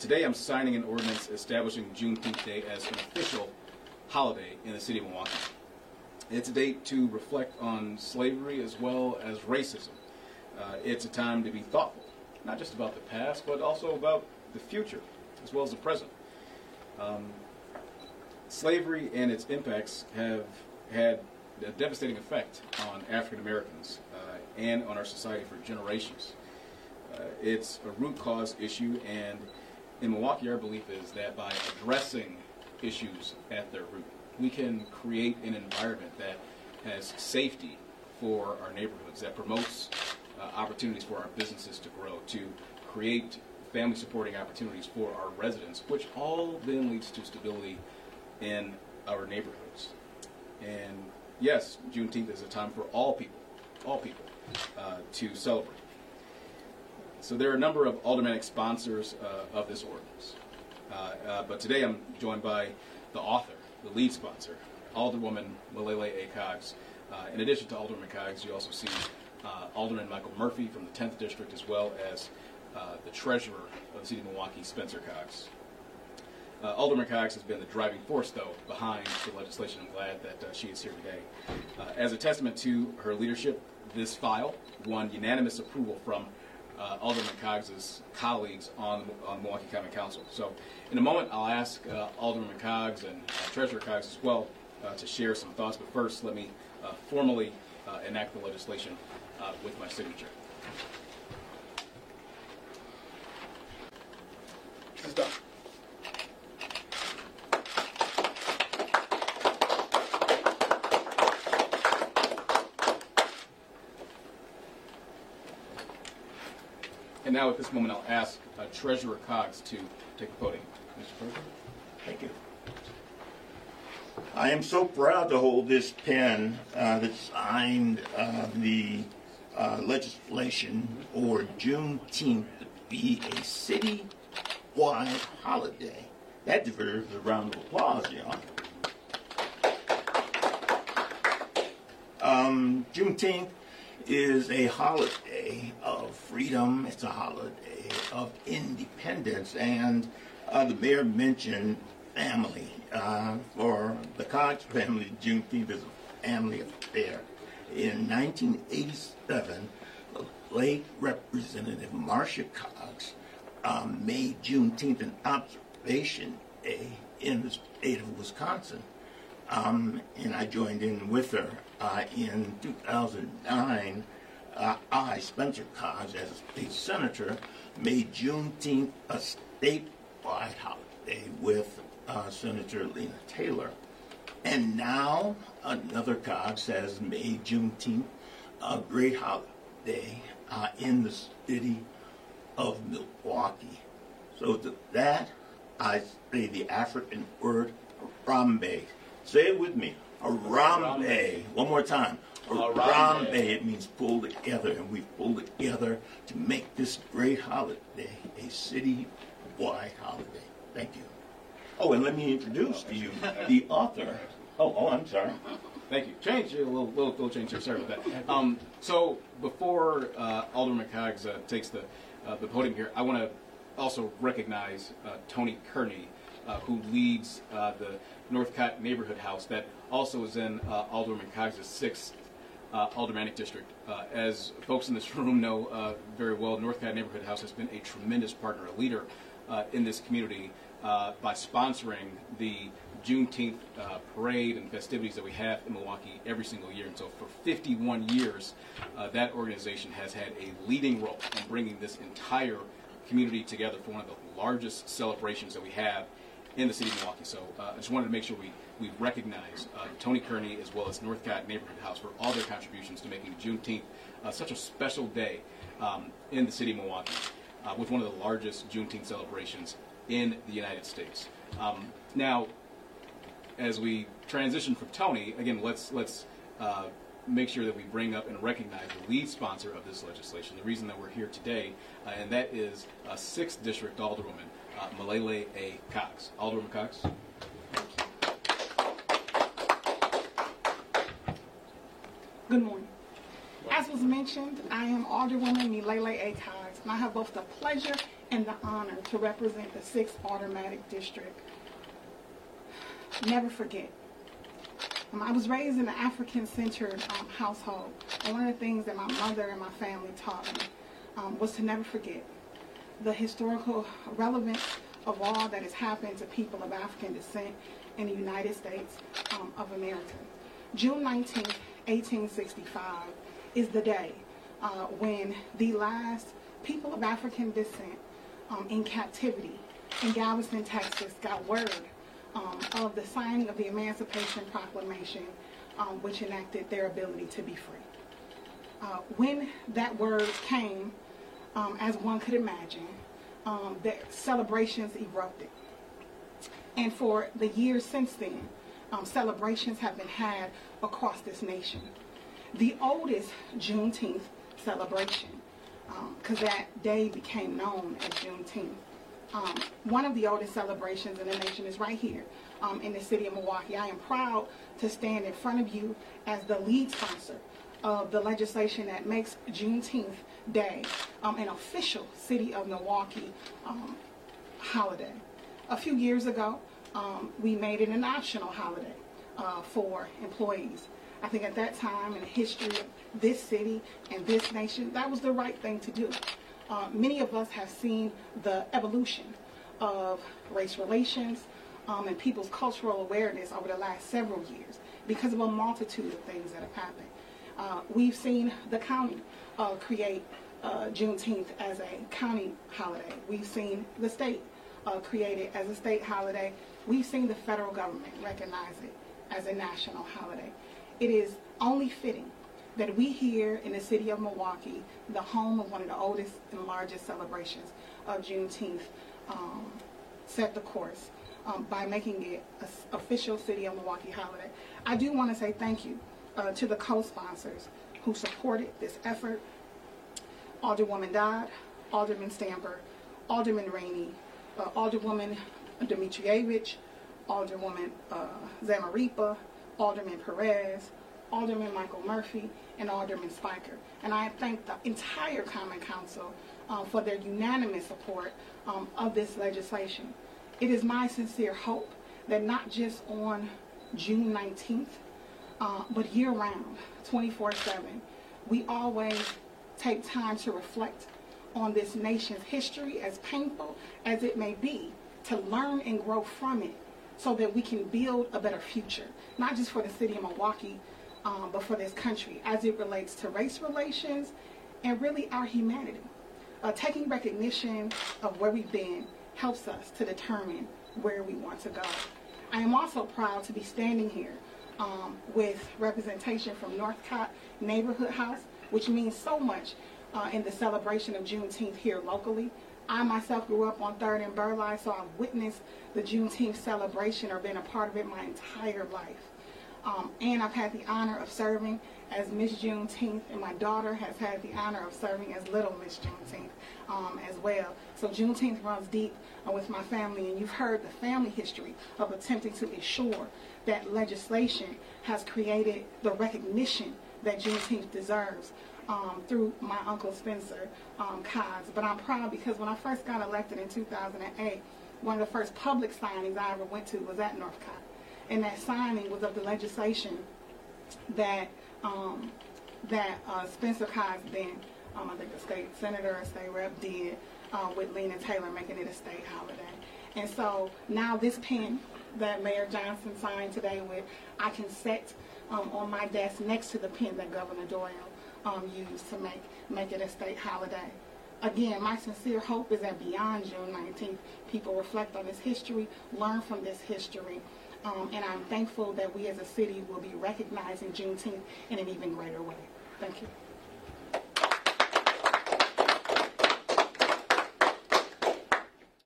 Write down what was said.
today I'm signing an ordinance establishing Juneteenth Day as an official holiday in the city of Milwaukee. It's a date to reflect on slavery as well as racism. Uh, it's a time to be thoughtful, not just about the past, but also about the future as well as the present. Um, slavery and its impacts have had a devastating effect on African Americans uh, and on our society for generations. Uh, it's a root cause issue, and in Milwaukee, our belief is that by addressing issues at their root, we can create an environment that has safety for our neighborhoods, that promotes uh, opportunities for our businesses to grow, to create family supporting opportunities for our residents, which all then leads to stability in our neighborhoods. And yes, Juneteenth is a time for all people, all people, uh, to celebrate. So there are a number of aldermanic sponsors uh, of this ordinance. Uh, uh, but today I'm joined by the author, the lead sponsor, Alderwoman Milele A. Coggs. Uh, in addition to Alderman Coggs, you also see uh, Alderman Michael Murphy from the 10th District, as well as the treasurer of the city of Milwaukee, Spencer Coggs. Uh, Alderman Coggs has been the driving force, though, behind the legislation. I'm glad that uh, she is here today. Uh, as a testament to her leadership, this file won unanimous approval from uh, Alderman Coggs' colleagues on, on Milwaukee County Council. So, in a moment, I'll ask uh, Alderman Coggs and uh, Treasurer Coggs as well uh, to share some thoughts. But first, let me uh, formally enact the legislation with my signature. And now, at this moment, I'll ask uh, Treasurer Coggs to take the podium. Mr. President? Thank you. I am so proud to hold this pen uh, that signed uh, the uh, legislation for Juneteenth to be a city-wide holiday. That deserves a round of applause, y'all. Um, Juneteenth is a holiday of freedom. It's a holiday of independence, and uh, the mayor mentioned family. Uh, for the Coggs family, Juneteenth is a family affair. In 1987, the late Representative Marcia Coggs um, made Juneteenth an observation day in the state of Wisconsin. Um, and I joined in with her uh, in 2009. Uh, I, Spencer Coggs, as a state senator, made Juneteenth a statewide holiday with uh, Senator Lena Taylor. And now another Coggs has made Juneteenth a great holiday uh, in the city of Milwaukee. So to that, I say the African word Harambee. Say it with me. Harambee. One more time. Harambee. It means pull together, and we pull together to make this great holiday a city-wide holiday. Thank you. Oh, and let me introduce to you the author. Oh, oh, I'm sorry. Thank you. Change, a little, little, little change here. Sorry about that. Um, so before uh, Alderman Coggs uh, takes the uh, the podium here, I want to also recognize uh, Tony Kearney, who leads uh, the Northcott Neighborhood House that also is in uh, Alderman Coggs' sixth uh, aldermanic district. Uh, as folks in this room know uh, very well, Northcott Neighborhood House has been a tremendous partner, a leader uh, in this community uh, by sponsoring the Juneteenth uh, parade and festivities that we have in Milwaukee every single year. And so for 51 years, uh, that organization has had a leading role in bringing this entire community together for one of the largest celebrations that we have in the city of Milwaukee. So uh, I just wanted to make sure we, we recognize uh, Tony Kearney as well as Northcott Neighborhood House for all their contributions to making Juneteenth uh, such a special day um, in the city of Milwaukee uh, with one of the largest Juneteenth celebrations in the United States. Um, now, as we transition from Tony, again, let's let's uh, make sure that we bring up and recognize the lead sponsor of this legislation. The reason that we're here today, uh, and that is uh, sixth district alderwoman uh, Milele A. Coggs. Alderwoman Coggs. Good morning. As was mentioned, I am Alderwoman Milele A. Coggs, and I have both the pleasure and the honor to represent the 6th Aldermanic District. Never forget. Um, I was raised in an African-centered um, household, and one of the things that my mother and my family taught me um, was to never forget the historical relevance of all that has happened to people of African descent in the United States um, of America. June 19, 1865 is the day uh, when the last people of African descent um, in captivity in Galveston, Texas, got word um, of the signing of the Emancipation Proclamation, um, which enacted their ability to be free. Uh, when that word came, um, as one could imagine, um, the celebrations erupted. And for the years since then, um, celebrations have been had across this nation. The oldest Juneteenth celebration, because um, that day became known as Juneteenth. Um, one of the oldest celebrations in the nation is right here um, in the city of Milwaukee. I am proud to stand in front of you as the lead sponsor of the legislation that makes Juneteenth Day um, an official city of Milwaukee um, holiday. A few years ago, um, we made it an optional holiday uh, for employees. I think at that time in the history of this city and this nation, that was the right thing to do. Uh, many of us have seen the evolution of race relations um, and people's cultural awareness over the last several years because of a multitude of things that have happened. Uh, we've seen the county uh, create uh, Juneteenth as a county holiday. We've seen the state uh, create it as a state holiday. We've seen the federal government recognize it as a national holiday. It is only fitting that we here in the city of Milwaukee, the home of one of the oldest and largest celebrations of Juneteenth, um, set the course um, by making it an official city of Milwaukee holiday. I do want to say thank you uh, to the co-sponsors who supported this effort. Alderwoman Dodd, Alderman Stamper, Alderman Rainey, uh, Alderwoman Dimitrijevic, Alderwoman uh, Zamarripa, Alderman Perez, Alderman Michael Murphy, and Alderman Spiker. And I thank the entire Common Council uh, for their unanimous support um, of this legislation. It is my sincere hope that not just on June 19th, uh, but year round, 24 7, we always take time to reflect on this nation's history, as painful as it may be, to learn and grow from it so that we can build a better future, not just for the city of Milwaukee, um, but for this country as it relates to race relations and really our humanity. Uh, taking recognition of where we've been helps us to determine where we want to go. I am also proud to be standing here um, with representation from Northcott Neighborhood House, which means so much uh, in the celebration of Juneteenth here locally. I myself grew up on 3rd and Burleigh, so I've witnessed the Juneteenth celebration or been a part of it my entire life. Um, and I've had the honor of serving as Miss Juneteenth, and my daughter has had the honor of serving as Little Miss Juneteenth um, as well. So Juneteenth runs deep uh, with my family, and you've heard the family history of attempting to ensure that legislation has created the recognition that Juneteenth deserves um, through my uncle Spencer um, But I'm proud because when I first got elected in 2008, one of the first public signings I ever went to was at Northcott and that signing was of the legislation that um, that uh, Spencer Coggs, then um, I think the state senator or state rep, did uh, with Lena Taylor, making it a state holiday. And so now this pen that Mayor Johnson signed today with, I can set um, on my desk next to the pen that Governor Doyle um, used to make make it a state holiday. Again, my sincere hope is that beyond June 19th, people reflect on this history, learn from this history, um, and I'm thankful that we as a city will be recognizing Juneteenth in an even greater way. Thank you.